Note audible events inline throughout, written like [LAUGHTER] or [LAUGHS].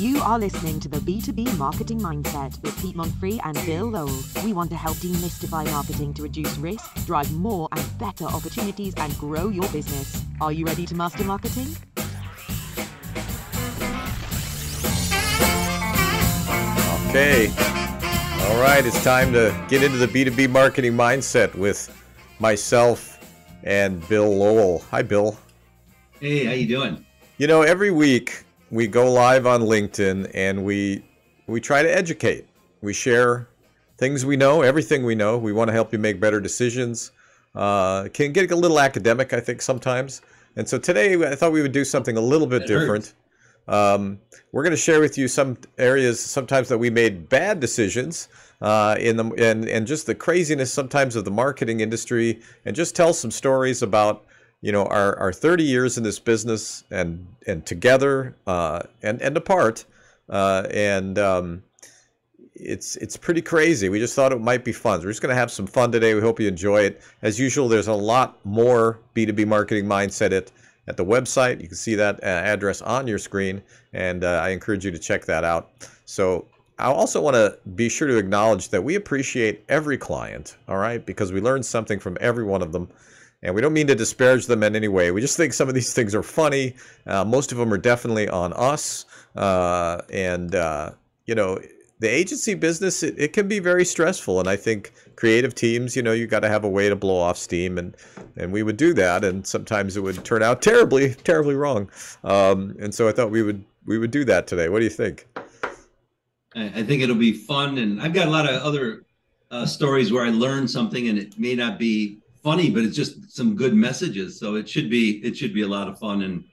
You are listening to the B2B Marketing Mindset with Pete Monfrey and Bill Lowell. We want to help demystify marketing to reduce risk, drive more and better opportunities, and grow your business. Are you ready to master marketing? Okay. All right, it's time to get into the B2B marketing mindset with myself and Bill Lowell. Hi, Bill. Hey, how you doing? You know, every week we go live on LinkedIn and we we try to educate. We share things we know, everything we know. We want to help you make better decisions. Uh, can get a little academic, I think, sometimes. And so today I thought we would do something a little bit It different. Um, we're going to share with you some areas sometimes that we made bad decisions uh, in the and and just the craziness sometimes of the marketing industry, and just tell some stories about you know our, our 30 years in this business and and together uh, and and apart, uh, and um, it's it's pretty crazy. We just thought it might be fun. We're just going to have some fun today. We hope you enjoy it. As usual, there's a lot more B2B marketing mindset at at the website. You can see that uh, address on your screen, and uh, I encourage you to check that out. So I also want to be sure to acknowledge that we appreciate every client, all right, because we learn something from every one of them. And we don't mean to disparage them in any way. We just think some of these things are funny. Uh, most of them are definitely on us. Uh, and, uh, you know, the agency business, it, it can be very stressful. And I think creative teams, you know, you got to have a way to blow off steam. And, and we would do that. And sometimes it would turn out terribly, terribly wrong. Um, and so I thought we would, we would do that today. What do you think? I, think it'll be fun, and I've got a lot of other uh, stories where I learned something, and it may not be funny, but it's just some good messages. So it should be it should be a lot of fun, and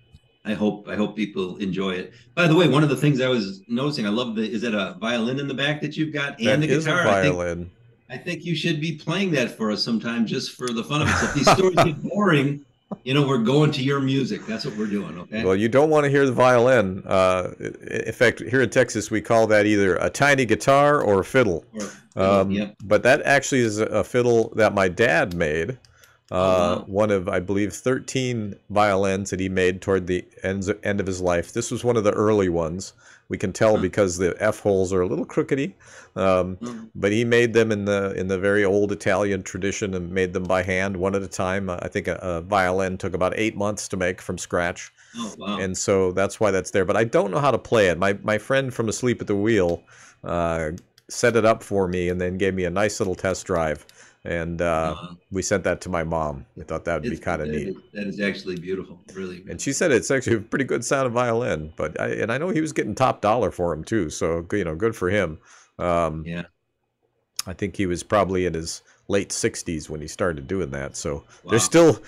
I hope I hope people enjoy it. By the way, one of the things I was noticing, I love the is that a violin in the back that you've got and That the guitar. I think violin. I think you should be playing that for us sometime, just for the fun of it. So if these [LAUGHS] stories get boring, you know, we're going to your music. That's what we're doing. Okay. Well, you don't want to hear the violin. Uh, in fact, here in Texas, we call that either a tiny guitar or a fiddle. Or- Um, yep. But that actually is a fiddle that my dad made. Uh, Oh, wow. One of, I believe, 13 violins that he made toward the end, end of his life. This was one of the early ones. We can tell Huh. because the F holes are a little crookedy. Um, Mm. but he made them in the in the very old Italian tradition and made them by hand, one at a time. Uh, I think a, a violin took about eight months to make from scratch Oh wow. and so that's why that's there. But I don't know how to play it. My my friend from Asleep at the Wheel uh, set it up for me and then gave me a nice little test drive, and uh, Uh, we sent that to my mom. We thought that would be kind of neat. is- That is actually beautiful, really. And she said it's actually a pretty good sound of violin. But I, and I know he was getting top dollar for him too. So you know, good for him. Um, Yeah. I think he was probably in his late 60s when he started doing that. So Wow. there's still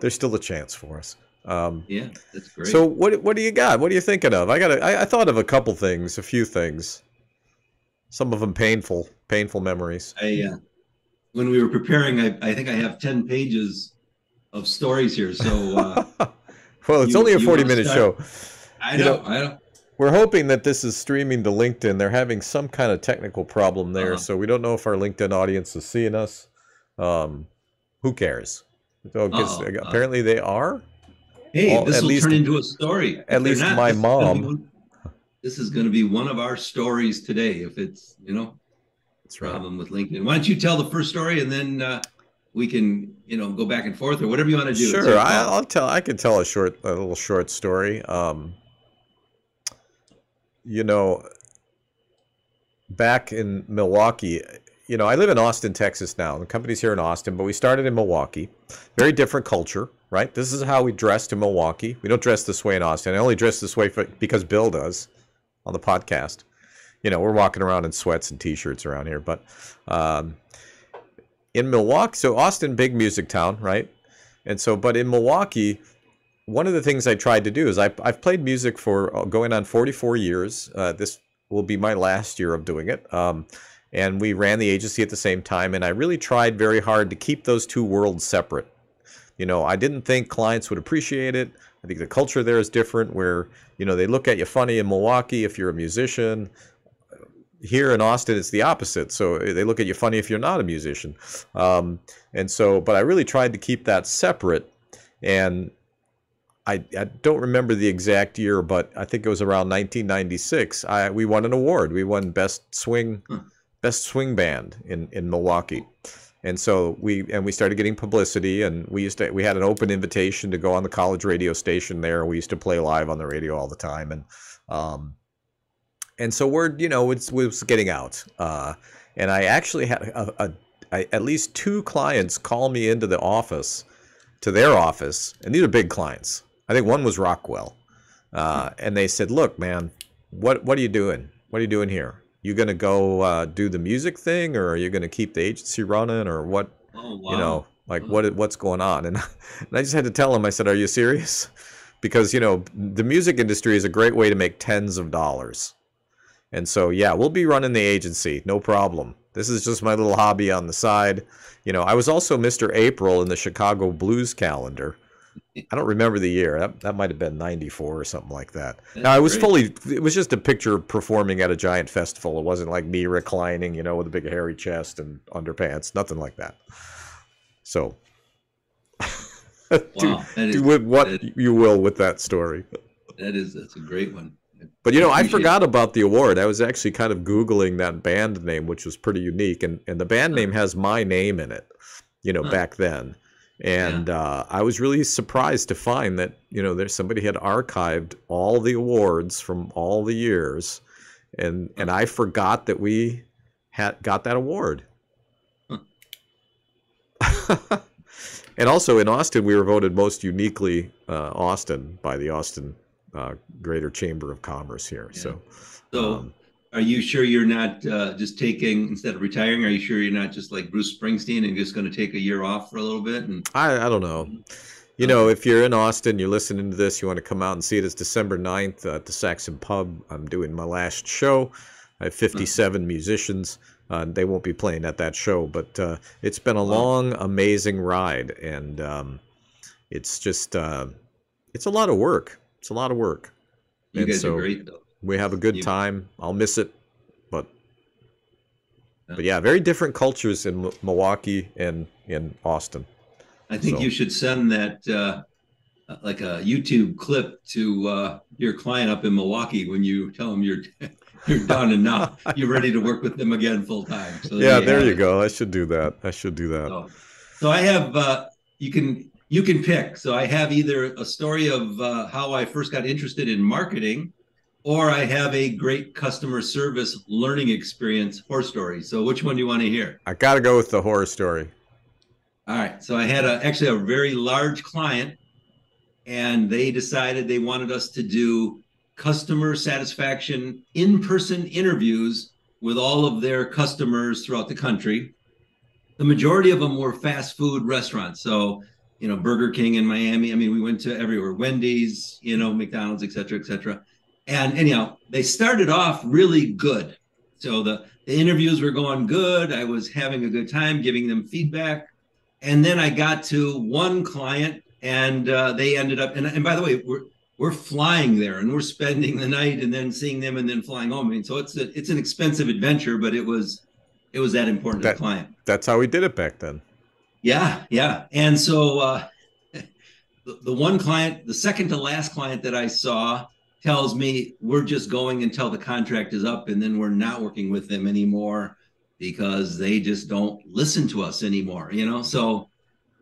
there's still a chance for us. Um, Yeah, that's great. So what what do you got? What are you thinking of? I got I, I thought of a couple things, a few things. Some of them painful, painful memories. I, uh, when we were preparing, I, I think I have ten pages of stories here. So uh, [LAUGHS] well, it's you- only a 40 minute start? show. I You know, know- I don't. We're hoping that this is streaming to LinkedIn. They're having some kind of technical problem there, Uh-huh. so we don't know if our LinkedIn audience is seeing us. Um, who cares? So, apparently they are. Hey, Well, this at will least- turn into a story. At least not, my [LAUGHS] mom- This is going to be one of our stories today. If it's you know That's right. problem with LinkedIn, why don't you tell the first story and then uh, we can you know go back and forth or whatever you want to do. Sure, I, I'll tell. I can tell a short, a little short story. Um, you know, back in Milwaukee, you know, I live in Austin, Texas now. The company's here in Austin, but we started in Milwaukee. Very different culture, right? This is how we dress in Milwaukee. We don't dress this way in Austin. I only dress this way for, because Bill does on the podcast. You know, we're walking around in sweats and t-shirts around here, but um, in Milwaukee, so Austin, big music town, right? And so, but in Milwaukee, one of the things I tried to do is I, I've played music for uh, going on 44 years. Uh, this will be my last year of doing it. Um, and we ran the agency at the same time. And I really tried very hard to keep those two worlds separate. You know, I didn't think clients would appreciate it. I think the culture there is different where, you know, they look at you funny in Milwaukee if you're a musician. Here in Austin, it's the opposite. So eh, they look at you funny if you're not a musician. Um, and so, but I really tried to keep that separate. And I, I don't remember the exact year, but I think it was around 1996. I, we won an award. We won best swing, Huh. best swing band in in Milwaukee, and so we and we started getting publicity. And we used to we had an open invitation to go on the college radio station there. We used to play live on the radio all the time, and um, and so word you know it's was getting out. Uh, and I actually had a, a, I, at least two clients call me into the office, to their office, and these are big clients. I think one was Rockwell, uh, and they said, "Look, man, what what are you doing? What are you doing here? You gonna go uh, do the music thing, or are you gonna keep the agency running, or what? Oh wow. You know, like what what's going on?" And, [LAUGHS] and I just had to tell him. I said, "Are you serious?" [LAUGHS] Because you know, the music industry is a great way to make tens of dollars. And so, yeah, we'll be running the agency, no problem. This is just my little hobby on the side. You know, I was also Mr. April in the Chicago Blues calendar. I don't remember the year. That, that might have been 94 or something like that. That's now, I was great. fully, it was just a picture performing at a giant festival. It wasn't like me reclining, you know, with a big hairy chest and underpants, nothing like that. So, [LAUGHS] do, Wow, do with what that- you will with that story. that is that's a great one. But you know, I forgot about the award. I was actually kind of googling that band name, which was pretty unique, and and the band name has my name in it. You know, Huh. back then, and uh, I was really surprised to find that you know there's somebody had archived all the awards from all the years, and and I forgot that we had got that award. [LAUGHS] and also in Austin, we were voted most uniquely uh, Austin by the Austin uh, Greater Chamber of Commerce here. So, So, um, are you sure you're not uh, just taking instead of retiring? Are you sure you're not just like Bruce Springsteen and just going to take a year off for a little bit? And I, I don't know. You know, if you're in Austin, you're listening to this, you want to come out and see it, it's December 9th at the Saxon Pub. I'm doing my last show. I have 57 musicians. Uh, they won't be playing at that show, but uh, it's been a long, amazing ride, and um, it's just uh, it's a lot of work. It's a lot of work. you And guys so are great, though. We have a good You- time. I'll miss it, but Yeah. but yeah, very different cultures in M- Milwaukee and in Austin. I think so- you should send that uh, like a YouTube clip to uh, your client up in Milwaukee when you tell them you're [LAUGHS] you're done and now you're ready to work with them again full time. So Yeah, there you it. go. I should do that. I should do that. So, so I have uh, you can you can pick. So I have either a story of uh, how I first got interested in marketing, or I have a great customer service learning experience horror story. So which one do you want to hear? I got to go with the horror story. All right. So I had a, actually a very large client, and they decided they wanted us to do customer satisfaction in person interviews with all of their customers throughout the country. The majority of them were fast food restaurants. So, you know, Burger King in Miami. I mean, we went to everywhere Wendy's, you know, McDonald's, et cetera, et cetera. And anyhow, they started off really good. So the, the interviews were going good. I was having a good time giving them feedback and then I got to one client, and uh, they ended up. And, and by the way, we're we're flying there, and we're spending the night, and then seeing them, and then flying home. I mean, so it's a, it's an expensive adventure, but it was it was that important to That- the client. That's how we did it back then. Yeah, yeah. And so uh, [LAUGHS] the, the one client, the second to last client that I saw tells me we're just going until the contract is up and then we're not working with them anymore because they just don't listen to us anymore, you know? So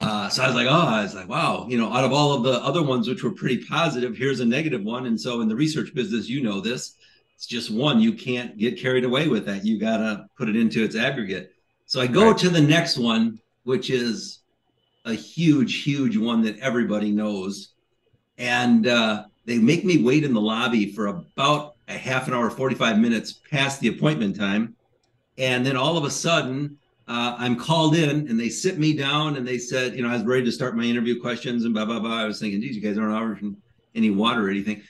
uh, so I was like, oh, I was like, wow, you know, out of all of the other ones which were pretty positive, here's a negative one. And so in the research business, you know this, it's just one. You can't get carried away with that. You gotta put it into its aggregate. So I go Right. to the next one, which is a huge, huge one that everybody knows. And uh, they make me wait in the lobby for about a half an hour, 45 minutes past the appointment time. And then all of a sudden, uh, I'm called in and they sit me down and they said, you know, I was ready to start my interview questions and blah, blah, blah. I was thinking, geez, you guys aren't offering any water or anything.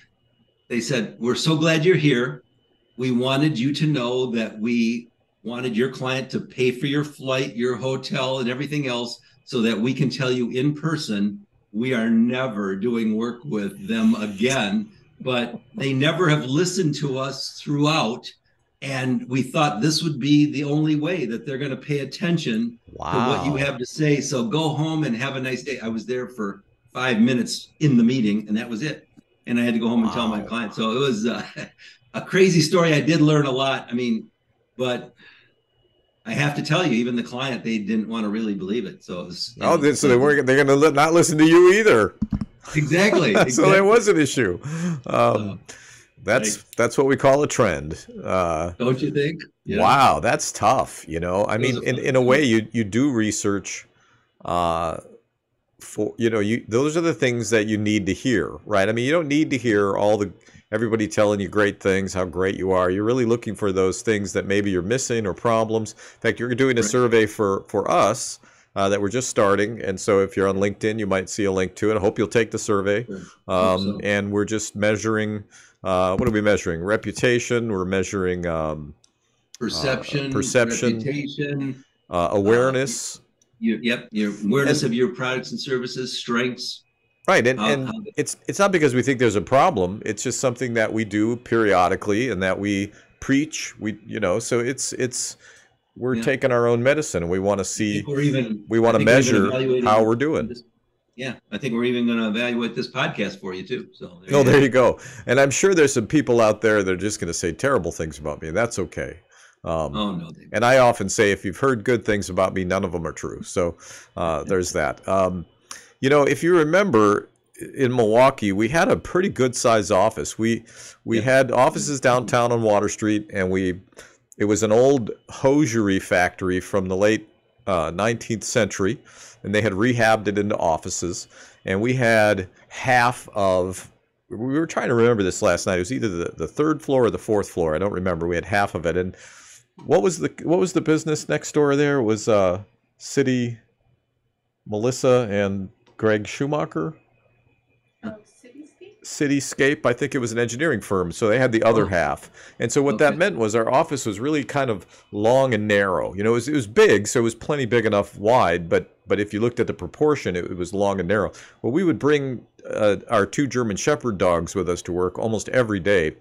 They said, we're so glad you're here. We wanted you to know that we wanted your client to pay for your flight, your hotel, and everything else so that we can tell you in person we are never doing work with them again. But they never have listened to us throughout. And we thought this would be the only way that they're going to pay attention Wow. to what you have to say. So go home and have a nice day. I was there for five minutes in the meeting, and that was it. And I had to go home and tell my Wow. client. So it was uh, [LAUGHS] a crazy story. I did learn a lot. I mean, but I have to tell you, even the client, they didn't want to really believe it. So it was. Oh, know, so they weren't. They're going to not listen to you either. exactly. [LAUGHS] so exactly. that was an issue. Um, Uh, that's that's what we call a trend. Uh, Don't you think? Yeah. Wow, that's tough. You know, I mean, in, in a way, you you do research, uh, for you know, you those are the things that you need to hear, right? I mean, you don't need to hear all the everybody telling you great things, how great you are. You're really looking for those things that maybe you're missing or problems. In fact, you're doing a survey for for us. Uh, that we're just starting, and so if you're on LinkedIn, you might see a link to it. I hope you'll take the survey. Um, so. And we're just measuring. Uh, what are we measuring? Reputation. We're measuring um, Perception, perception. reputation. uh, awareness. Your, yep, your awareness of your products and services, strengths. Right, and, and it's it's not because we think there's a problem. It's just something that we do periodically and that we preach. We you know, so it's it's we're Yeah. taking our own medicine and we want to see we're even. we want to think we're even measure how we're doing. this- Yeah, I think we're even going to evaluate this podcast for you too. So Oh, you there go. you go. And I'm sure there's some people out there that are just going to say terrible things about me, and that's okay. Um, Oh no, And I often say, if you've heard good things about me, none of them are true. So uh, there's that. Um, you know, if you remember in Milwaukee, we had a pretty good sized office. We we Yeah. had offices downtown on Water Street, and we it was an old hosiery factory from the late uh, 19th century, and they had rehabbed it into offices. And we had half of we were trying to remember this last night. It was either the, the third floor or the fourth floor. I don't remember. We had half of it, and what was the what was the business next door there? It was uh City Melissa and Greg Schumacher Oh, Cityscape? Cityscape. I think it was an engineering firm, so they had the other Oh. half. And so what that meant was our office was really kind of long and narrow. You know, it was, it was big, so it was plenty big enough wide, but but if you looked at the proportion, it, it was long and narrow. Well, we would bring uh, our two German Shepherd dogs with us to work almost every day,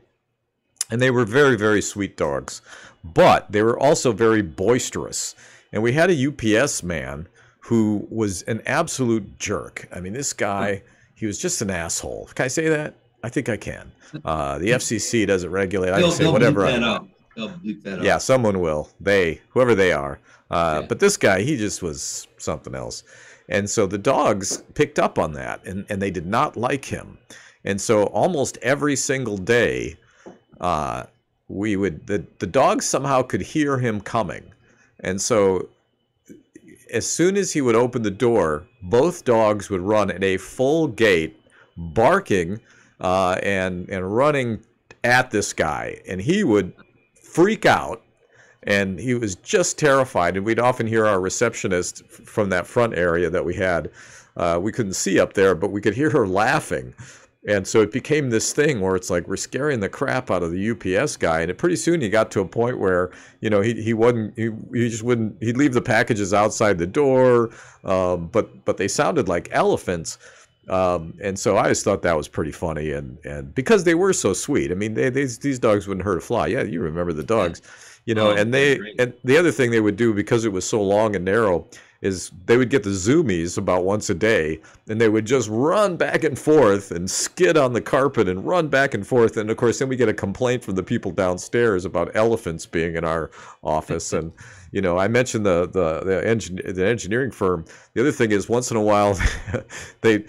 and they were very very sweet dogs, but they were also very boisterous. And we had a UPS man who was an absolute jerk. I mean, this guy, he was just an asshole. Can I say that? I think I can. Uh, the FCC doesn't regulate. I can say whatever I that want. out. They'll bleep that out. Yeah, someone will. They, whoever they are. Uh, Yeah. But this guy, he just was something else. And so the dogs picked up on that and, and they did not like him. And so almost every single day, uh, we would, the, the dogs somehow could hear him coming. And so as soon as he would open the door, both dogs would run at a full gait, barking uh, and and running at this guy, and he would freak out, and he was just terrified. And we'd often hear our receptionist from that front area that we had. Uh, we couldn't see up there, but we could hear her laughing. And so it became this thing where it's like we're scaring the crap out of the UPS guy, and it, pretty soon he got to a point where you know he he wasn't he, he just wouldn't he'd leave the packages outside the door, um, but but they sounded like elephants, um, and so I just thought that was pretty funny, and and because they were so sweet, I mean they, these these dogs wouldn't hurt a fly. Yeah, you remember the dogs, you know, Oh, and they and the other thing they would do because it was so long and narrow is they would get the zoomies about once a day and they would just run back and forth and skid on the carpet and run back and forth. And of course then we get a complaint from the people downstairs about elephants being in our office. [LAUGHS] And you know i mentioned the the the, engin- the engineering firm. The other thing is once in a while [LAUGHS] they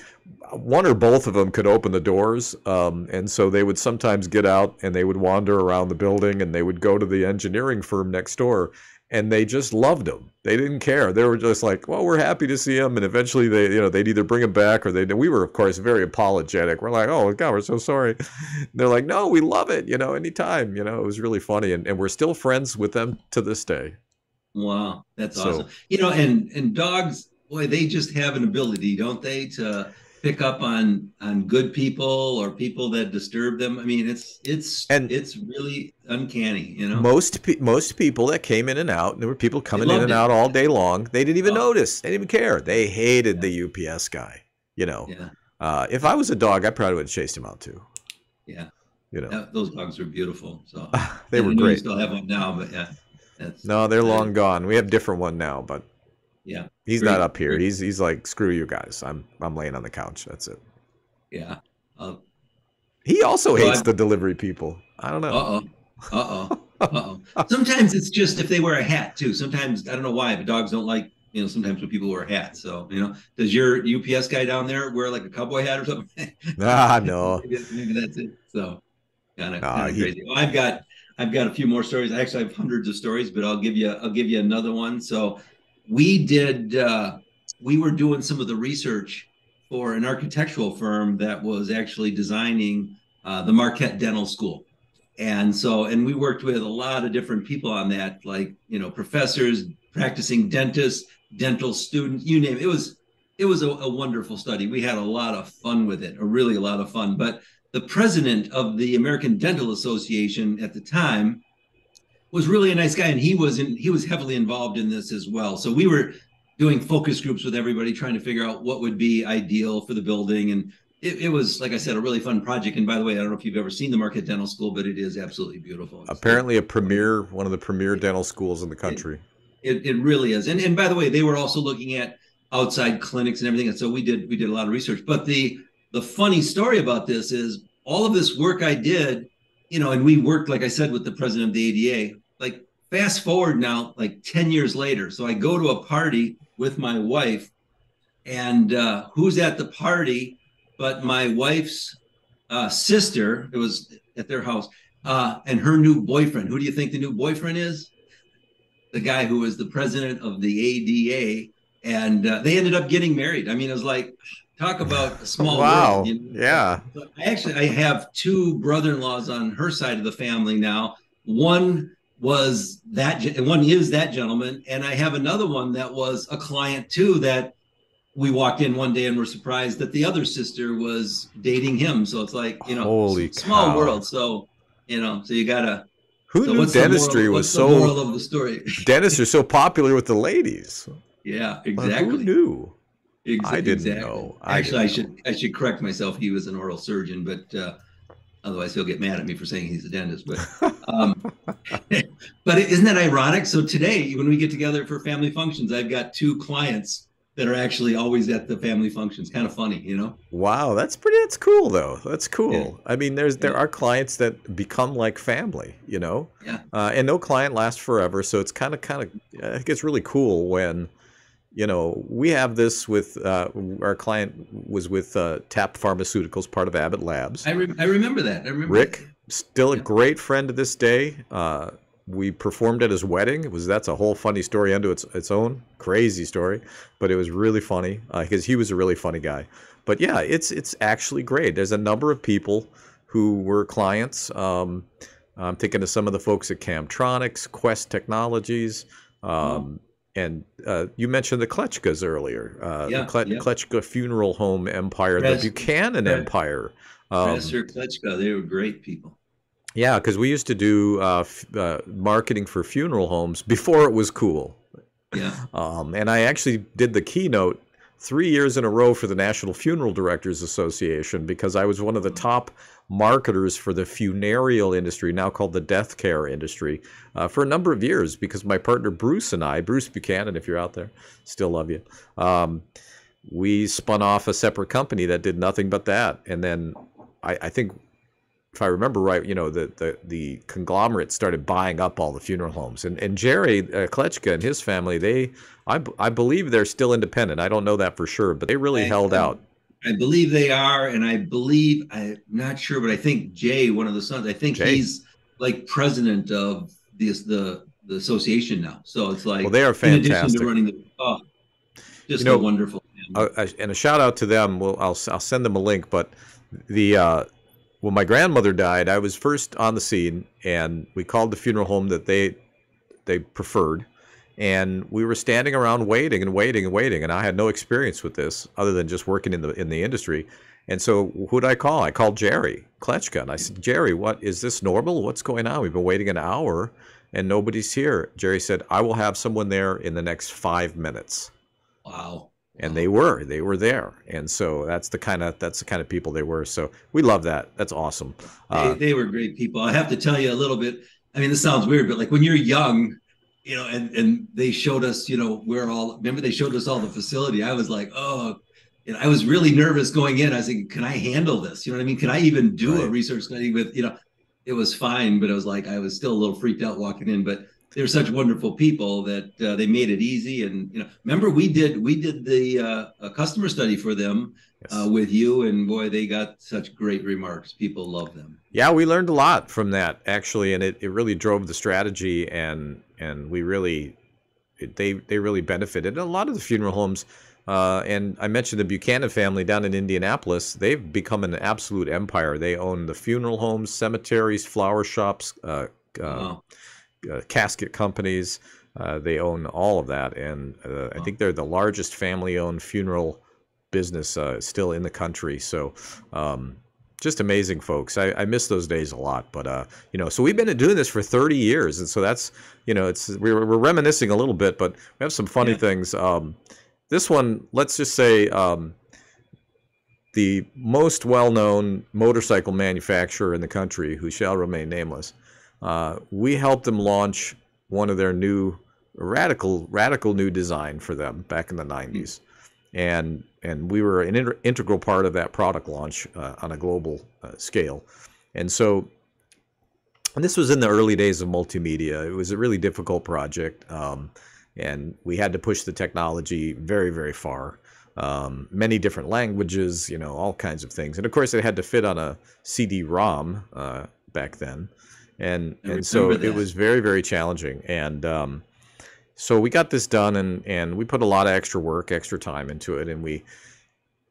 one or both of them could open the doors um, and so they would sometimes get out and they would wander around the building and they would go to the engineering firm next door and they just loved him. They didn't care. They were just like, "Well, we're happy to see him." And eventually, they, you know, they'd either bring him back or they. We were, of course, very apologetic. We're like, "Oh God, we're so sorry." [LAUGHS] They're like, "No, we love it. You know, anytime. You know, it was really funny, and, and we're still friends with them to this day." Wow, that's So- awesome. You know, and and dogs, boy, they just have an ability, don't they, to pick up on on good people or people that disturb them. I mean, it's it's And- it's really uncanny, you know. Most pe- most people that came in and out, and there were people coming in and it. out all day long. They didn't even Oh. notice. They didn't even care. They hated the UPS guy. You know, yeah, uh, if I was a dog, I probably would have chased him out too. yeah. You know, That- those dogs are beautiful. So [LAUGHS] they I were great. still have one now, but yeah, No, they're long gone. We have a different one now, but Yeah. He's not up here. He's he's like, screw you guys. I'm I'm laying on the couch. That's it. Yeah. Uh He also hates I'm- the delivery people. I don't know. Uh oh. Uh oh. Uh oh. Sometimes it's just if they wear a hat too. Sometimes I don't know why, but dogs don't like you know. Sometimes when people wear hats, so you know, does your UPS guy down there wear like a cowboy hat or something? [LAUGHS] Ah, no. [LAUGHS] maybe, maybe that's it. So kind of, Nah, crazy. Well, I've got I've got a few more stories. I actually, I have hundreds of stories, but I'll give you I'll give you another one. So we did uh, we were doing some of the research for an architectural firm that was actually designing uh, the Marquette Dental School. And so, and we worked with a lot of different people on that, like you know, professors, practicing dentists, dental students, you name it. It was it was a, a wonderful study. We had a lot of fun with it, a really a lot of fun. But the president of the American Dental Association at the time was really a nice guy, and he was in he was heavily involved in this as well. So we were doing focus groups with everybody, trying to figure out what would be ideal for the building. And it, it was, like I said, a really fun project. And by the way, I don't know if you've ever seen the Marquette Dental School, but it is absolutely beautiful. Apparently, a premier, one of the premier dental schools in the country. It, it really is. And and by the way, they were also looking at outside clinics and everything. And so we did we did a lot of research. But the the funny story about this is all of this work I did, you know, and we worked, like I said, with the president of the ADA. Like fast forward now, like 10 years later. So I go to a party with my wife, and uh, who's at the party but my wife's uh, sister? It was at their house, uh, and her new boyfriend. Who do you think the new boyfriend is? the guy who was the president of the ADA, and uh, they ended up getting married. I mean, it was like talk about a small wow. world. you know? Yeah. So I actually I have two brother-in-laws on her side of the family now. One was that, one is that gentleman, and I have another one that was a client too. That we walked in one day and were surprised that the other sister was dating him. So it's like you know, Holy small cow. world. So you know, so you gotta. Who so knew dentistry moral- was the moral so of the story? [LAUGHS] dentists are so popular with the ladies? Yeah, Like, exactly. Who knew? Ex- I didn't exactly. know. I Actually, I, didn't should I should correct myself. He was an oral surgeon, but uh, otherwise he'll get mad at me for saying he's a dentist. But [LAUGHS] um, but isn't that ironic? So today, when we get together for family functions, I've got two clients that are actually always at the family functions. Kind of funny, you know? Wow, that's pretty. That's cool, though. That's cool. Yeah. I mean, there's there Yeah. are clients that become like family, you know. Yeah. Uh, and no client lasts forever, so it's kind of kind of. I think it's really cool when, you know, we have this with uh, our client was with uh, Tap Pharmaceuticals, part of Abbott Labs. I, re- I remember that. I remember Rick, still a great friend to this day. Uh, we performed at his wedding. It was that's a whole funny story unto its its own, crazy story, but it was really funny because he was a really funny guy. But yeah, it's it's actually great. There's a number of people who were clients. Um, I'm thinking of some of the folks at Camtronics, Quest Technologies, um, and uh, you mentioned the Kletchkas earlier. Uh, Yeah, the Kle- yeah. Kletchka Funeral Home Empire, the Buchanan. Empire. Um, Professor Kletchka. They were great people. yeah, because we used to do uh, f- uh, marketing for funeral homes before it was cool. Yeah. [LAUGHS] Um, and I actually did the keynote three years in a row for the National Funeral Directors Association because I was one of the top marketers for the funereal industry, now called the death care industry, uh, for a number of years because my partner Bruce and I, Bruce Buchanan, if you're out there, still love you. Um, we spun off a separate company that did nothing but that. And then I, I think if I remember right, you know, the, the, the conglomerate started buying up all the funeral homes. And, and Jerry uh, Kletchka and his family, they, I, b- I believe they're still independent. I don't know that for sure, but they really I- held I- out. I believe they are, and I believe I'm not sure, but I think Jay, one of the sons, I think Jay. he's like president of this the the association now. So it's like Well, they are fantastic. to running the oh, just You know, a wonderful. Uh, uh, and a shout out to them. Well, I'll, I'll send them a link. But the uh, when my grandmother died, I was first on the scene, and we called the funeral home that they they preferred, and we were standing around waiting and waiting and waiting. And I had no experience with this other than just working in the in the industry. And so who'd I call? I called Jerry Kletchka, and I said, Jerry, what is this normal? What's going on? We've been waiting an hour, and nobody's here. Jerry said, I will have someone there in the next five minutes wow. And they were they were there and so that's the kind of that's the kind of people they were so we love that that's awesome uh, they, they were great people. I have to tell you a little bit. I mean, this sounds weird, but like when you're young, you know, and and they showed us, you know, where all. Remember, they showed us all the facility. I was like, oh, you know, I was really nervous going in. I was thinking, can I handle this? You know what I mean? Can I even do right. a research study with, you know, it was fine, but I was like, I was still a little freaked out walking in. But they're such wonderful people that uh, they made it easy. And you know, remember we did we did the uh, a customer study for them yes. uh, with you, and boy, they got such great remarks. People love them. Yeah, we learned a lot from that actually, and it, it really drove the strategy, and and we really they they really benefited. And a lot of the funeral homes. Uh, and I mentioned the Buchanan family down in Indianapolis. They've become an absolute empire. They own the funeral homes, cemeteries, flower shops, uh, uh, uh, casket companies. Uh, they own all of that, and uh, I think they're the largest family-owned funeral business uh, still in the country. So, um, just amazing folks. I, I, miss those days a lot, but uh, you know, so we've been doing this for 30 years, and so that's you know, it's we're, we're reminiscing a little bit, but we have some funny yeah. things. Um, this one, let's just say. Um, the most well-known motorcycle manufacturer in the country, who shall remain nameless, uh, we helped them launch one of their new radical radical new design for them back in the 90s and and we were an inter- integral part of that product launch uh, on a global uh, scale. And so and this was in the early days of multimedia. It was a really difficult project um, and we had to push the technology very very far. Um, many different languages you know all kinds of things. And of course it had to fit on a cd-rom uh, back then and and so that. it was very very challenging. And um, so we got this done and and we put a lot of extra work extra time into it. And we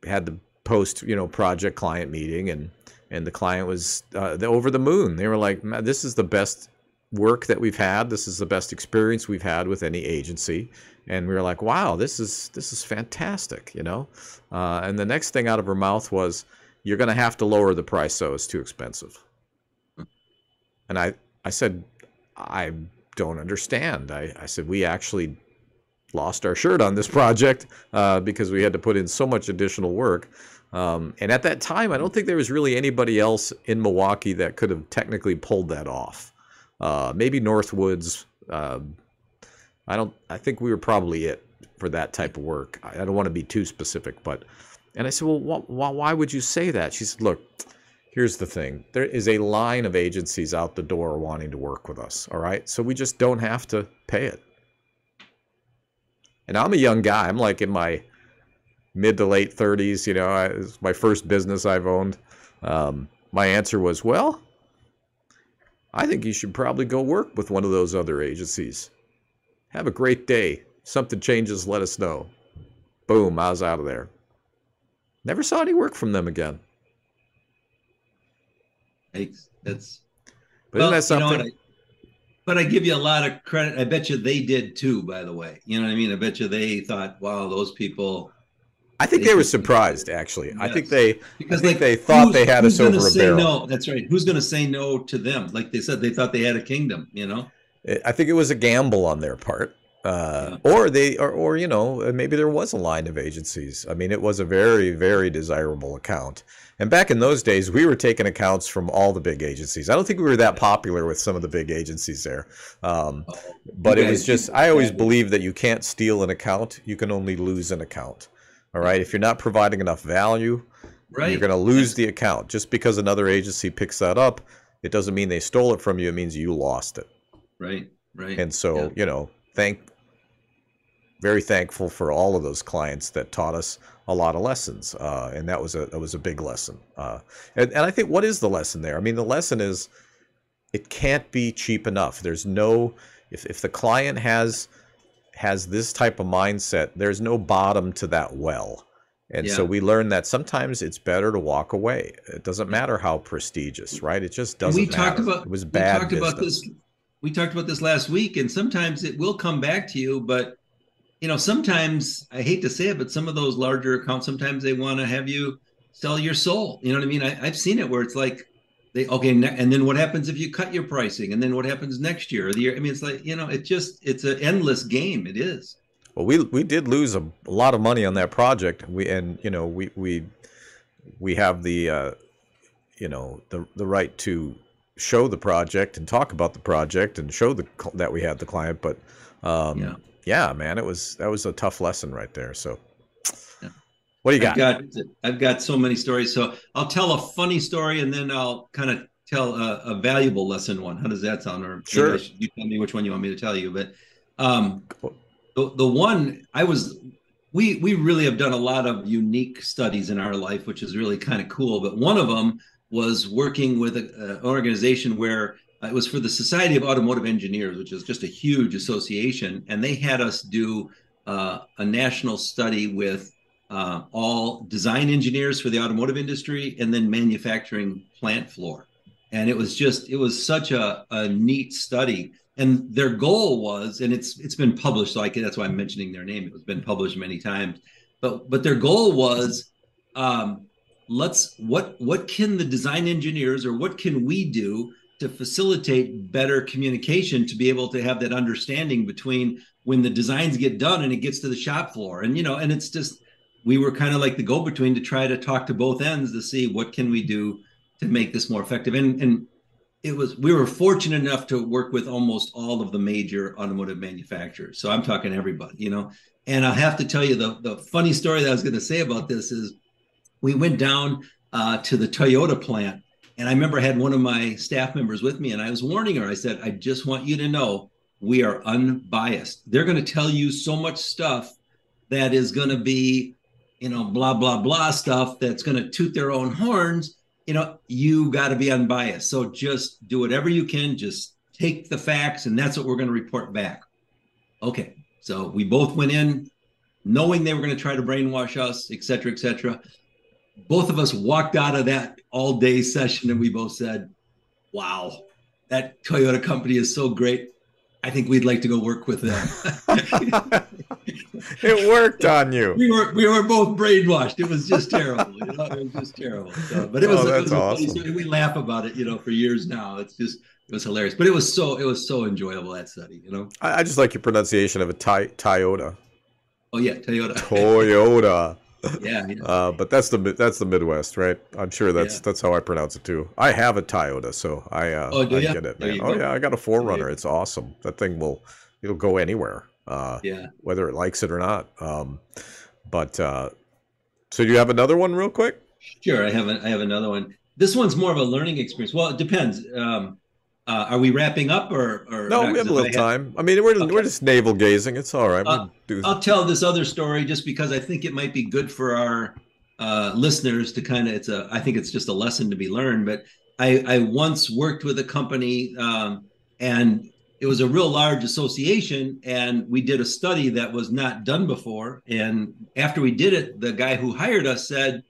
had the post you know project client meeting and and the client was uh, over the moon. They were like this is the best work that we've had. This is the best experience we've had with any agency. And we were like wow this is this is fantastic you know? Uh, and the next thing out of her mouth was you're going to have to lower the price so it's too expensive and I, I said, I don't understand. I, I said, we actually lost our shirt on this project uh, because we had to put in so much additional work. Um, and at that time, I don't think there was really anybody else in Milwaukee that could have technically pulled that off. Uh, maybe Northwoods. Uh, I don't. I think we were probably it for that type of work. I, I don't want to be too specific, but. And I said, well, wh- wh- why would you say that? She said, look, here's the thing. There is a line of agencies out the door wanting to work with us all right? So we just don't have to pay it. And i'm a young guy. I'm like in my mid to late 30s you know I, my first business i've owned. Um, my answer was well i think you should probably go work with one of those other agencies. Have a great day. Something changes let us know. Boom i was out of there. Never saw any work from them again that's but well, isn't that something? You know I, but I give you a lot of credit. I bet you they did too, by the way. You know what I mean? I bet you they thought, wow, those people. I think they, they were surprised, actually. Yes. I think they because I think like, they thought they had us over a barrel. No, that's right. Who's going to say no to them? Like they said, they thought they had a kingdom. You know. I think it was a gamble on their part. Uh, yeah. or they or, or you know maybe there was a line of agencies i mean it was a very very desirable account and back in those days, we were taking accounts from all the big agencies. I don't think we were that popular with some of the big agencies there. Um, but it was just, I always believe that you can't steal an account, you can only lose an account. All right. If you're not providing enough value, right. you're going to lose the account. Just because another agency picks that up, it doesn't mean they stole it from you. It means you lost it. Right. Right. And so, yeah. you know, thank very thankful for all of those clients that taught us a lot of lessons, uh, and that was a that was a big lesson. Uh, and, and I think what is the lesson there? I mean, the lesson is it can't be cheap enough. There's no if if the client has has this type of mindset, there's no bottom to that well. And yeah. so we learned that sometimes it's better to walk away. It doesn't matter how prestigious, right? It just doesn't. We matter. talked about it was bad. We talked business. about this. We talked about this last week, and sometimes it will come back to you, but you know, sometimes I hate to say it, but some of those larger accounts, sometimes they want to have you sell your soul. You know what I mean? I, have seen it where it's like they okay, and then what happens if you cut your pricing, and then what happens next year or the year? I mean, it's like you know, it just it's an endless game. It is. Well, we we did lose a, a lot of money on that project. We and you know we we we have the uh, you know the the right to show the project and talk about the project and show the that we had the client. But um, Yeah. Yeah. man, it was that was a tough lesson right there. So, Yeah. what do you I've got? got I've got so many stories. So I'll tell a funny story and then I'll kind of tell a, a valuable lesson one. How does that sound? Or Sure. Should- you tell me which one you want me to tell you. But um, the the one I was we we really have done a lot of unique studies in our life, which is really kind of cool. But one of them was working with a- an organization where it was for the Society of Automotive Engineers, which is just a huge association, and they had us do uh, a national study with uh, all design engineers for the automotive industry and then manufacturing plant floor. And it was just, it was such a, a neat study. And their goal was, and it's it's been published, so I can, that's why I'm mentioning their name. It was been published many times. But but their goal was, um, let's what what can the design engineers or what can we do to facilitate better communication to be able to have that understanding between when the designs get done and it gets to the shop floor. And you know and it's just we were kind of like the go between to try to talk to both ends to see what can we do to make this more effective. And and it was we were fortunate enough to work with almost all of the major automotive manufacturers. So i'm talking everybody you know. And i have to tell you the the funny story that i was going to say about this is we went down uh, to the toyota plant and i remember i had one of my staff members with me and i was warning her. I said i just want you to know we are unbiased. They're going to tell you so much stuff that is going to be you know blah blah blah stuff that's going to toot their own horns. You know you got to be unbiased. So just do whatever you can. Just take the facts and that's what we're going to report back. Okay so we both went in knowing they were going to try to brainwash us et cetera et cetera both of us walked out of that all day session and we both said wow that toyota company is so great i think we'd like to go work with them [LAUGHS] it worked on you. we were we were both brainwashed. It was just terrible. You know, it was just terrible. So, but it was, Oh, it was a funny awesome. We laugh about it, you know, for years now. It's just it was hilarious. But it was so it was so enjoyable that study. You know. I, I just like your pronunciation of a Ty, Toyota. Oh yeah, Toyota. Toyota. Yeah, yeah. [LAUGHS] Uh, but that's the that's the Midwest, right? I'm sure that's Yeah. that's how I pronounce it too. I have a Toyota, so I uh, Oh, I get it, man. Oh go. yeah, I got a 4Runner. It's awesome. That thing will it'll go anywhere, uh, yeah. whether it likes it or not. Um, but uh, so do you have another one, real quick? Sure. I have a, I have another one. This one's more of a learning experience. Well, it depends. Um, uh, are we wrapping up or or No, not? we have a little time. I mean, we're we're just navel gazing. It's all right. Uh, we do. I'll tell this other story just because I think it might be good for our uh, listeners to kind of. It's a. I think it's just a lesson to be learned. But I, I once worked with a company, um, and it was a real large association, and we did a study that was not done before. And after we did it, the guy who hired us said,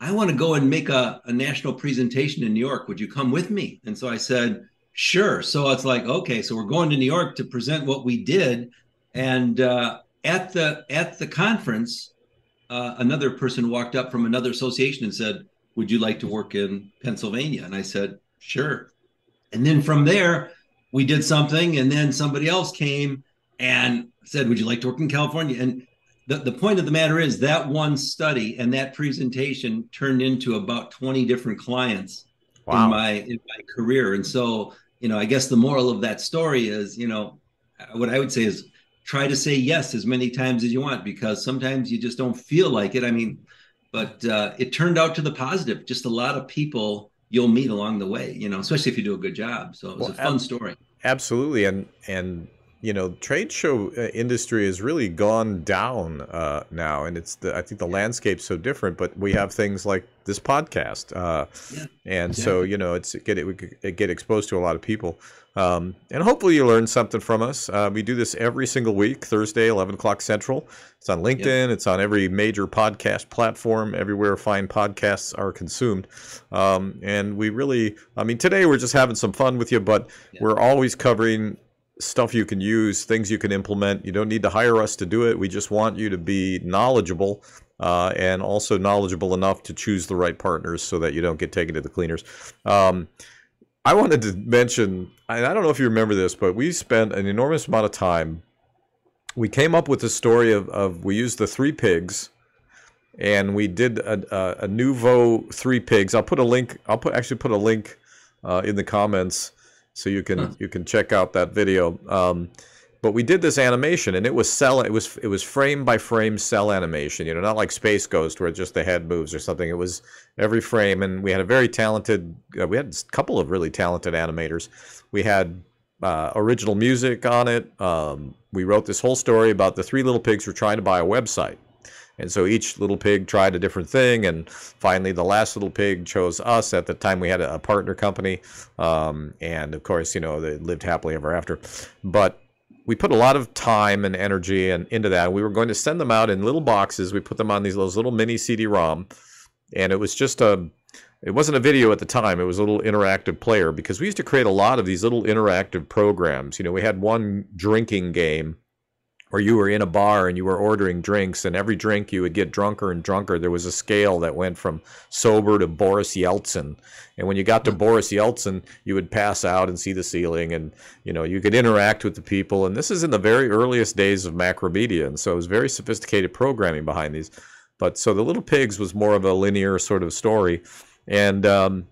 "I want to go and make a, a national presentation in New York. Would you come with me?" And so I said, "Sure." So it's like, okay, so we're going to New York to present what we did, and uh, at the at the conference, uh, another person walked up from another association and said, "Would you like to work in Pennsylvania?" And I said, "Sure." And then from there, we did something, and then somebody else came and said, "Would you like to work in California?" And the, the point of the matter is that one study and that presentation turned into about 20 different clients wow. in my in my career. And so, you know, I guess the moral of that story is, you know, what I would say is try to say yes as many times as you want because sometimes you just don't feel like it. I mean, but uh, it turned out to the positive. Just a lot of people you'll meet along the way, you know, especially if you do a good job. So it was Well, a fun ab- story. Absolutely, and and you know, trade show uh, industry has really gone down uh, now, and it's the I think the landscape's so different. But we have things like this podcast, uh, Yeah, and so you know, it's get it we get exposed to a lot of people, um, and hopefully you learn something from us. Uh, we do this every single week, Thursday, eleven o'clock central. It's on LinkedIn. It's on every major podcast platform, everywhere fine podcasts are consumed. Um, and we really, I mean, today we're just having some fun with you, but Yeah. we're always covering stuff you can use, things you can implement. You don't need to hire us to do it. We just want you to be knowledgeable uh, and also knowledgeable enough to choose the right partners so that you don't get taken to the cleaners. Um, I wanted to mention, and I don't know if you remember this, but we spent an enormous amount of time. We came up with the story of, of we used the three pigs and we did a, a, a nouveau three pigs. I'll put a link. I'll put actually put a link uh, in the comments, so you can you can check out that video. Um, but we did this animation, and it was cel. It was it was frame by frame cel animation. You know, not like Space Ghost where just the head moves or something. It was every frame, and we had a very talented. Uh, we had a couple of really talented animators. We had uh, original music on it. Um, we wrote this whole story about the three little pigs were trying to buy a website. And so each little pig tried a different thing, and finally, the last little pig chose us. At the time, we had a, partner company, um, and of course, you know, they lived happily ever after. But we put a lot of time and energy and into that. We were going to send them out in little boxes. We put them on these those little mini CD-ROM, and it was just a. It wasn't a video at the time. It was a little interactive player because we used to create a lot of these little interactive programs. You know, we had one drinking game where you were in a bar and you were ordering drinks, and every drink you would get drunker and drunker. There was a scale that went from sober to Boris Yeltsin, and when you got to Boris Yeltsin, you would pass out and see the ceiling, and you know you could interact with the people. And this is in the very earliest days of Macromedia, and so it was very sophisticated programming behind these. But so the Little Pigs was more of a linear sort of story, and um,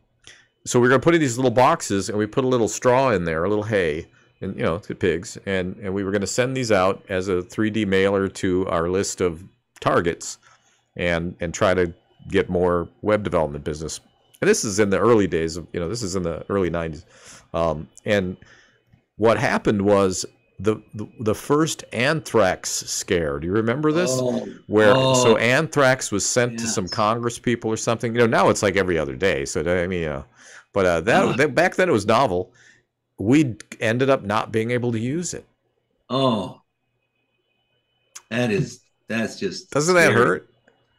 so we were going to put in these little boxes, and we put a little straw in there, a little hay and you know to pigs. And and we were going to send these out as a 3d mailer to our list of targets and and try to get more web development business. And this is in the early days of you know this is in the early 90s um, and what happened was the, the the first anthrax scare. Do you remember this? Oh, where so oh, anthrax was sent to some congress people or something. You know now it's like every other day. So i mean uh, but uh, that, that back then it was novel we ended up not being able to use it. Oh, that is that's just doesn't that hurt?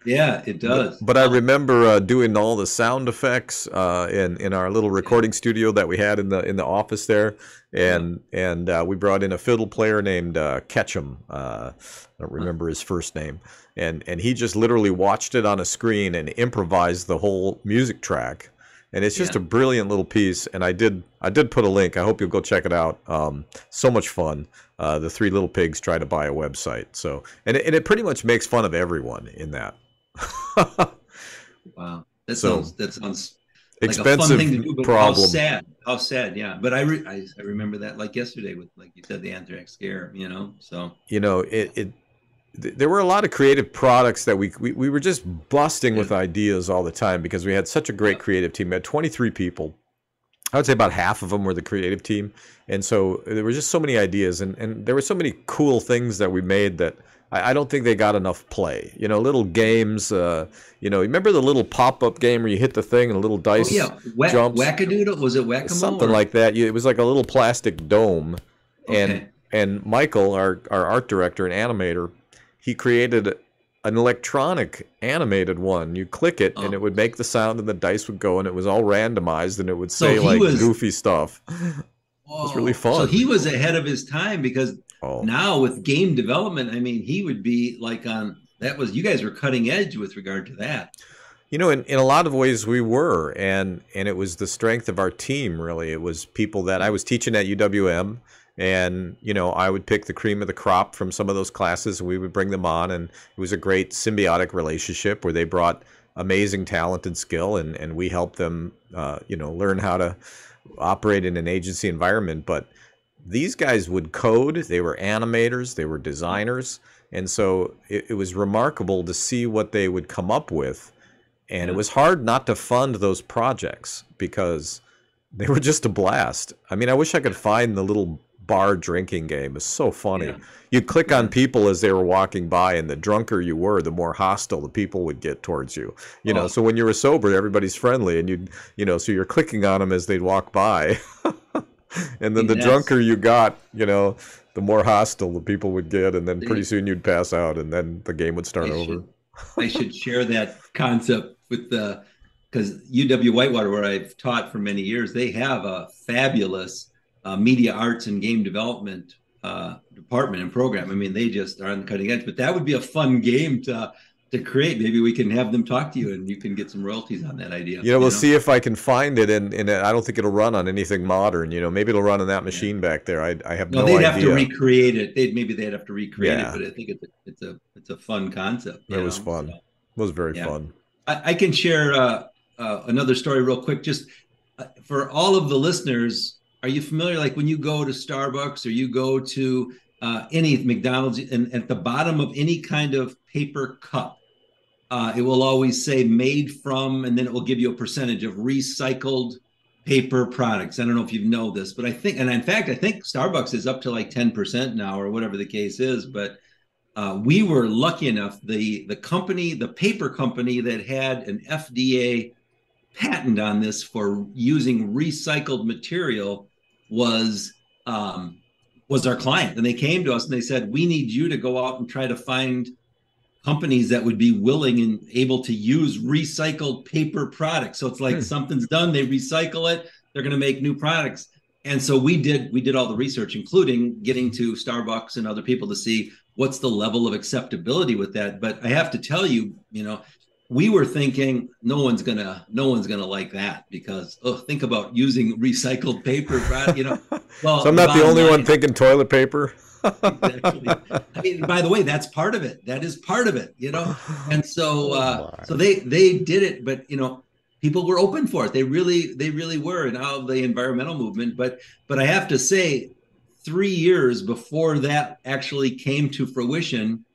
Yeah, it does. but i remember uh, doing all the sound effects uh, in in our little recording studio that we had in the in the office there. And and uh, we brought in a fiddle player named uh, ketchum uh, i don't remember his first name. And and he just literally watched it on a screen and improvised the whole music track and it's just Yeah. a brilliant little piece and i did i did put a link. I hope you'll go check it out. Um, so much fun. Uh, the three little pigs try to buy a website. So and it, and it pretty much makes fun of everyone in that. Wow, that So, sounds that sounds like expensive thing to do, problem how sad, how sad. Yeah, but I, re- I I remember that like yesterday with like you said the anthrax scare. You know, so. You know it, it th- there were a lot of creative products that we, we we were just busting with ideas all the time because we had such a great creative team. We had 23 people. I would say about half of them were the creative team. And so there were just so many ideas and, and there were so many cool things that we made that I, I don't think they got enough play. You know little games uh, you know remember the little pop-up game where you hit the thing and a little oh dice yeah, Whack, jumps. wackadoodle? Was it whack something like that. It was like a little plastic dome. And and Michael, our our art director and animator, he created an electronic animated one. You click it and Oh. it would make the sound and the dice would go and it was all randomized and it would say he like was- goofy stuff. [LAUGHS] it was really fun. So he was ahead of his time because Oh. now with game development, I mean, he would be like on that was you guys were cutting edge with regard to that. You know, in, in a lot of ways we were, and and it was the strength of our team. Really, it was people that I was teaching at UWM, and you know I would pick the cream of the crop from some of those classes, and we would bring them on, and it was a great symbiotic relationship where they brought amazing talent and skill, and and we helped them, uh, you know, learn how to operate in an agency environment. But these guys would code. They were animators. They were designers. And so it, it was remarkable to see what they would come up with. And it was hard not to fund those projects because they were just a blast. I mean, I wish I could find the little bar drinking game. is so funny. Yeah. You'd click on people as they were walking by, and the drunker you were, the more hostile the people would get towards you. You know, Oh. so when you were sober, everybody's friendly, and you'd, you know, so you're clicking on them as they'd walk by. [LAUGHS] and then the Yes. drunker you got, you know, the more hostile the people would get, and then pretty soon you'd pass out, and then the game would start I over. should- I should share that concept with the because UW Whitewater, where I've taught for many years, they have a fabulous uh, media arts and game development uh, department and program. I mean, they just are on the cutting edge. But that would be a fun game to to create. Maybe we can have them talk to you, and you can get some royalties on that idea. You know, we'll see if I can find it, and, and I don't think it'll run on anything modern. You know, maybe it'll run on that machine back there. I, I have No, no, they'd idea. have to recreate it. They'd maybe they'd have to recreate Yeah. it, but I think it's a it's a it's a fun concept. It was know, fun. so. It was very Yeah. fun. I, I can share uh, uh, another story real quick. Just uh, for all of the listeners, are you familiar? Like when you go to Starbucks or you go to uh, any McDonald's, and at the bottom of any kind of paper cup, uh, it will always say made from, and then it will give you a percentage of recycled paper products. I don't know if you know this, but I think, and in fact, I think Starbucks is up to like 10% now or whatever the case is. But uh, we were lucky enough, the, the company, the paper company that had an FDA patent on this for using recycled material was um, was our client and they came to us and they said we need you to go out and try to find companies that would be willing and able to use recycled paper products. So it's like hmm. something's done, they recycle it, they're going to make new products. And so we did we did all the research including getting to Starbucks and other people to see what's the level of acceptability with that. But I have to tell you, you know, we were thinking no one's gonna no one's gonna like that because oh think about using recycled paper you know [LAUGHS] well so i'm not the only line, one thinking toilet paper exactly. I mean, by the way, that's part of it. That is part of it, you know. And [LAUGHS] so, uh, oh so they they did it, but you know, people were open for it. They really they really were, and all the environmental movement. But but I have to say, three years before that actually came to fruition,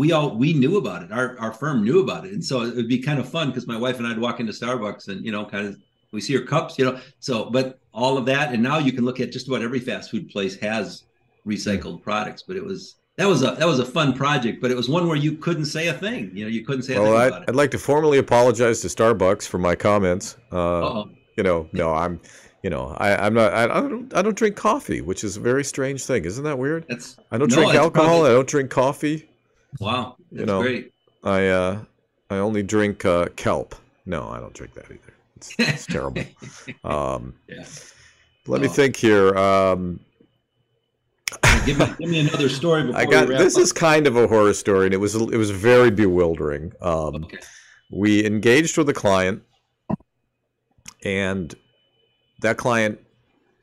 we all we knew about it. Our our firm knew about it, and so it would be kind of fun because my wife and I'd walk into Starbucks and you know kind of we see your cups, you know. So, but all of that, and now you can look at just about every fast food place has recycled products. But it was that was a that was a fun project, but it was one where you couldn't say a thing. You know, you couldn't say. A well, thing I'd, I'd like to formally apologize to Starbucks for my comments. Uh, you know, no, I'm. You know, I, I'm not. I, I don't. I don't drink coffee, which is a very strange thing. Isn't that weird? That's, I don't no, drink alcohol. Probably, I don't drink coffee. Wow, that's you know, great. I uh, I only drink uh, kelp. No, I don't drink that either. It's, it's terrible. [LAUGHS] Um, yeah. Let me think here. Um, give, me, give me another story. [LAUGHS] I got this up. is kind of a horror story, and it was it was very bewildering. Um, okay. We engaged with a client, and that client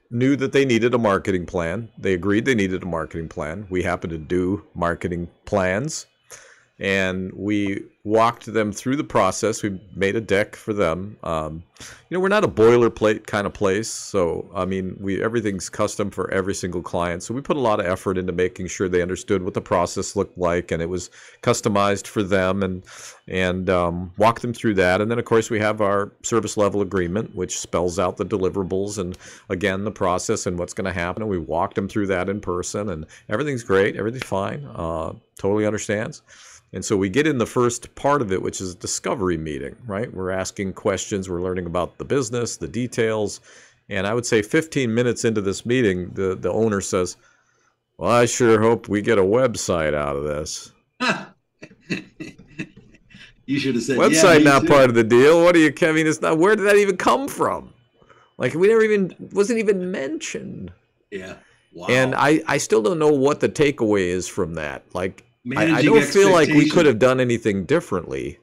knew that they needed a marketing plan. They agreed they needed a marketing plan. We happen to do marketing plans and we walked them through the process. We made a deck for them. Um, you know, we're not a boilerplate kind of place, so I mean, we everything's custom for every single client. So we put a lot of effort into making sure they understood what the process looked like, and it was customized for them, and and um, them through that. And then, of course, we have our service level agreement, which spells out the deliverables and again the process and what's going to happen. And we walked them through that in person, and everything's great. Everything's fine. Uh, totally understands. And so we get in the first part of it, which is a discovery meeting, right? We're asking questions, we're learning about the business, the details. And I would say 15 minutes into this meeting, the, the owner says, Well, I sure hope we get a website out of this. [LAUGHS] you should have said website yeah, not too. part of the deal. What are you, Kevin? It's not where did that even come from? Like we never even wasn't even mentioned. Yeah. Wow. And I, I still don't know what the takeaway is from that. Like I, I, don't feel like we could have done anything differently,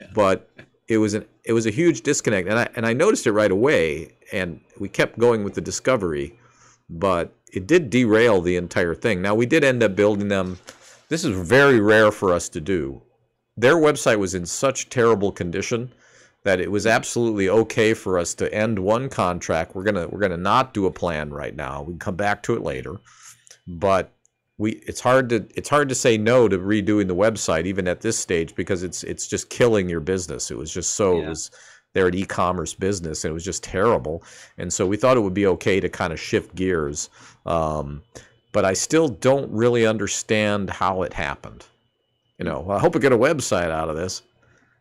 yeah. but it was an it was a huge disconnect, and I and I noticed it right away, and we kept going with the discovery, but it did derail the entire thing. Now we did end up building them. This is very rare for us to do. Their website was in such terrible condition that it was absolutely okay for us to end one contract. We're gonna we're gonna not do a plan right now. We can come back to it later, but we it's hard to it's hard to say no to redoing the website even at this stage because it's it's just killing your business. It was just so yeah. it was they're an e-commerce business and it was just terrible. And so we thought it would be okay to kind of shift gears. Um, but I still don't really understand how it happened. You know, I hope I get a website out of this.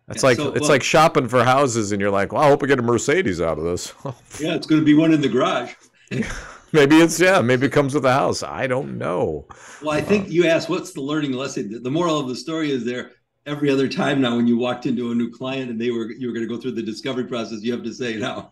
It's yeah, like so, it's well, like shopping for houses, and you're like, well, I hope I get a Mercedes out of this. [LAUGHS] yeah, it's going to be one in the garage. Maybe it's yeah maybe it comes with a house. I don't know. Well i think uh, you asked what's the learning lesson? The moral of the story is there every other time now when you walked into a new client and they were you were going to go through the discovery process you have to say now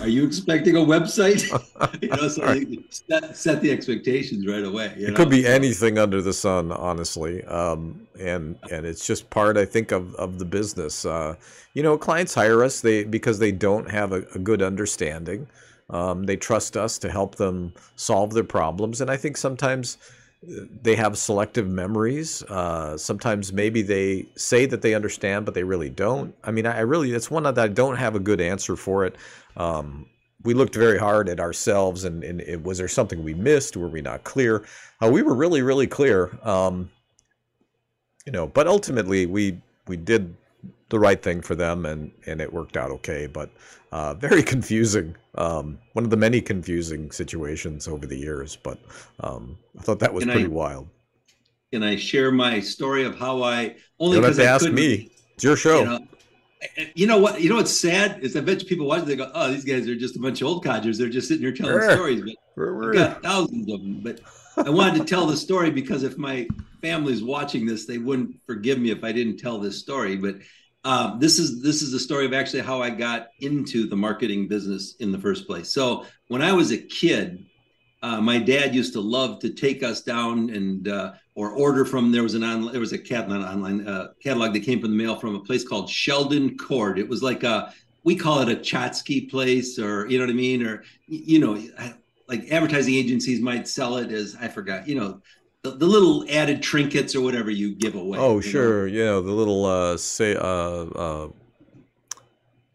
are you expecting a website? [LAUGHS] You know so right. set, set, the expectations right away it know? could be anything under the sun honestly. Um, and and it's just part i think of, of the business. Uh, you know clients hire us they because they don't have a, a good understanding um, they trust us to help them solve their problems, and I think sometimes they have selective memories. Uh, sometimes maybe they say that they understand, but they really don't. I mean, I, I really, it's one that I don't have a good answer for it. Um, we looked very hard at ourselves and, and it, was there something we missed? Were we not clear? Uh, we were really, really clear. Um, you know, but ultimately we, we did the right thing for them and, and it worked out okay, but uh, very [LAUGHS] confusing. Um, one of the many confusing situations over the years, but um, I thought that was Can pretty I- wild. Can I share my story of how I You only don't have to I ask me. It's your show. You know, you know what? You know what's sad is I bet you people watch. It, They go, "Oh, these guys are just a bunch of old codgers. They're just sitting here telling stories." But I've got thousands of them. But I wanted to tell the story because if my family's watching this, they wouldn't forgive me if I didn't tell this story. But um, this is this is the story of actually how I got into the marketing business in the first place. So when I was a kid, uh, my dad used to love to take us down and uh, or order from there was an on there was a catalog online uh, catalog that came from the mail from a place called Sheldon Court. It was like a we call it a tchotchke place or you know what I mean or you know like advertising agencies might sell it as I forgot you know the, the little added trinkets or whatever you give away. Oh, know? sure. Know, the little, uh, say, uh, uh,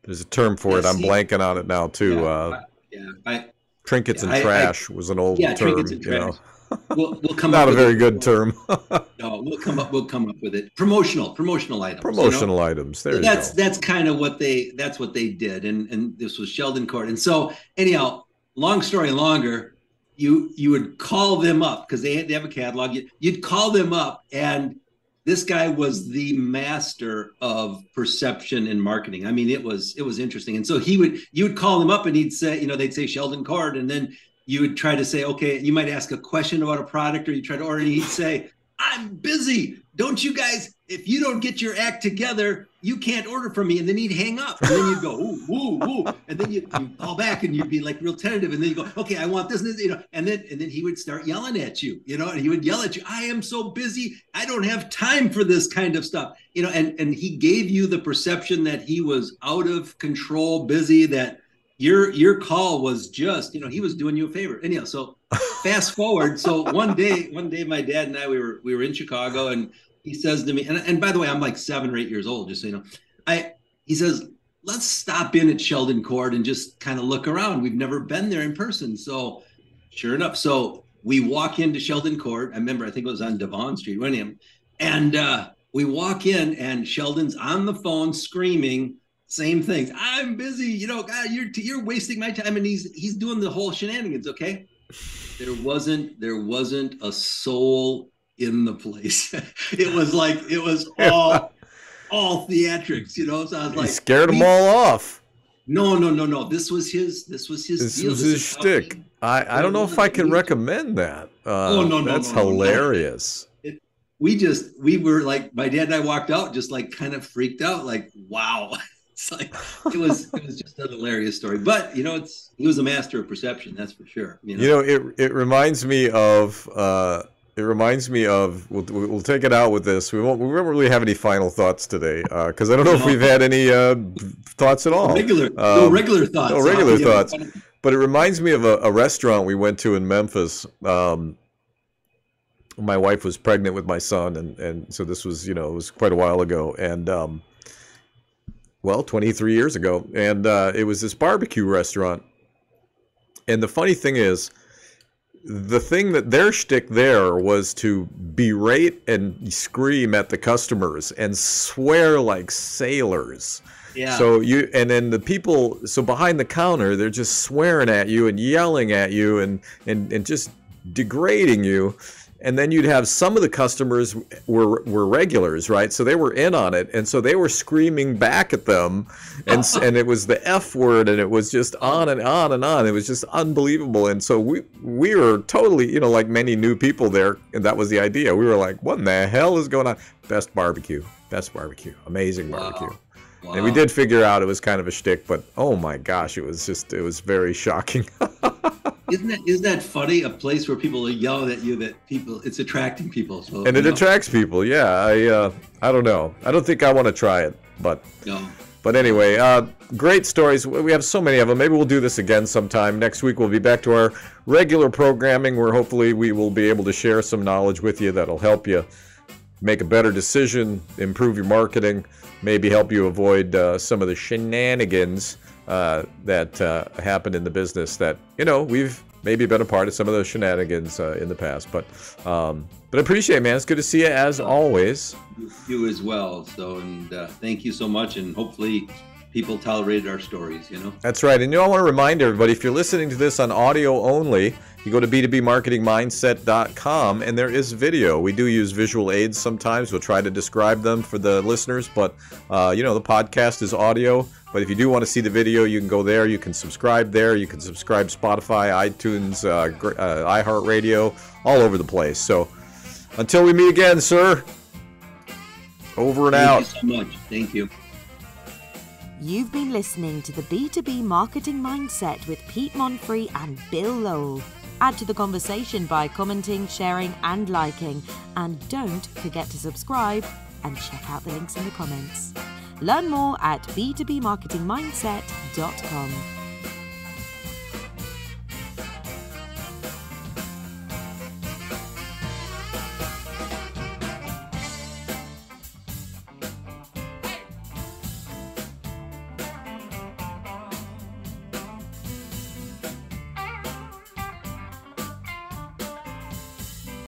there's a term for Yeah, it. I'm see- blanking on it now, too. Yeah, Uh, Yeah, I, trinkets yeah, and I- I- trash was an old yeah, term, trinkets and you know. we'll, we'll come [LAUGHS] Not up a very it. good term. [LAUGHS] No, we'll come up. We'll come up with it. Promotional, promotional items. you know? Promotional items. There So that's go. that's kind of what they that's what they did and and this was sheldon court and so anyhow long story longer you you would call them up because they, they have a catalog. You, you'd call them up and this guy was the master of perception and marketing. I mean it was it was interesting. And so he would you would call him up and he'd say you know they'd say sheldon Card, and then you would try to say okay you might ask a question about a product or you try to order and he'd say i'm busy. Don't you guys if you don't get your act together you can't order from me and then he'd hang up. And then you'd go ooh woo woo. And then you you call back and you'd be like real tentative and then you go okay i want this and this you know and then and then he would start yelling at you you know and he would yell at you i am so busy i don't have time for this kind of stuff you know and and he gave you the perception that he was out of control busy that your your call was just you know he was doing you a favor. Anyhow so fast forward so one day one day my dad and i we were we were in chicago and he says to me and, and by the way i'm like seven or eight years old just so you know. I he says let's stop in at sheldon court and just kind of look around. We've never been there in person. So sure enough so we walk into sheldon court. I remember i think it was on devon street Winningham, and uh, we walk in and sheldon's on the phone screaming same things. I'm busy you know god you're you're wasting my time. And he's he's doing the whole shenanigans okay? There wasn't there wasn't a soul in the place [LAUGHS] it was [LAUGHS] like it was all [LAUGHS] all theatrics you know so i was He like scared them all off. no no no no this was his this was his This deal. was his shtick. I, I don't know if I can recommend that. Uh, Oh, no, no, That's no, no, no. hilarious. we just we were like my dad and I walked out just like kind of freaked out like wow it's like it was it was just a hilarious story but you know it's he was a master of perception that's for sure you know, You know, it it reminds me of uh, it reminds me of we'll, we'll take it out with this. We won't we won't really have any final thoughts today because I don't know if we've had any uh, thoughts at all. regular no Um, regular thoughts no regular thoughts. But it reminds me of a, a restaurant we went to in Memphis. Um, my wife was pregnant with my son, and, and so this was, you know, it was quite a while ago. And, um, well, 23 years ago. And uh, it was this barbecue restaurant. And the funny thing is, the thing that their shtick there was to berate and scream at the customers and swear like sailors. yeah So you and then the people so behind the counter they're just swearing at you and yelling at you and and, and just degrading you. And then you'd have some of the customers were were regulars, right? So they were in on it, and so they were screaming back at them, and and it was the F word, and it was just on and on and on. It was just unbelievable, and so we we were totally, you know, like many new people there, and that was the idea. We were like, what in the hell is going on? Best barbecue, best barbecue, amazing Wow. barbecue. Wow. And we did figure out it was kind of a shtick, but oh my gosh, it was just it was very shocking. [LAUGHS] isn't that isn't that funny a place where people are yelling at you that people it's attracting people so and it know, attracts people. Yeah, I uh, I don't know. I don't think I want to try it, but no. But anyway, uh, great stories. We have so many of them. Maybe we'll do this again sometime. Next week we'll be back to our regular programming where hopefully we will be able to share some knowledge with you that'll help you make a better decision, improve your marketing, maybe help you avoid uh, some of the shenanigans uh, that uh, happen in the business that, you know, we've maybe been a part of some of those shenanigans uh, in the past. But um, but appreciate it, man. It's good to see you as always. You as well. So, and uh, thank you so much. And hopefully, people tolerated our stories. You know. That's right. And you know, I want to remind everybody if you're listening to this on audio only, you go to b2bmarketingmindset.com and there is video. We do use visual aids sometimes. We'll try to describe them for the listeners, but uh, you know, the podcast is audio. But if you do want to see the video, you can go there. You can subscribe there. You can subscribe Spotify, iTunes, uh, uh, iHeartRadio, all over the place. So until we meet again, sir. Over and Thank out. you so much. Thank you. You've been listening to the B2B Marketing Mindset with Pete Monfrey and Bill Lowell. Add to the conversation by commenting, sharing, and liking. And don't forget to subscribe and check out the links in the comments. Learn more at b2bmarketingmindset.com.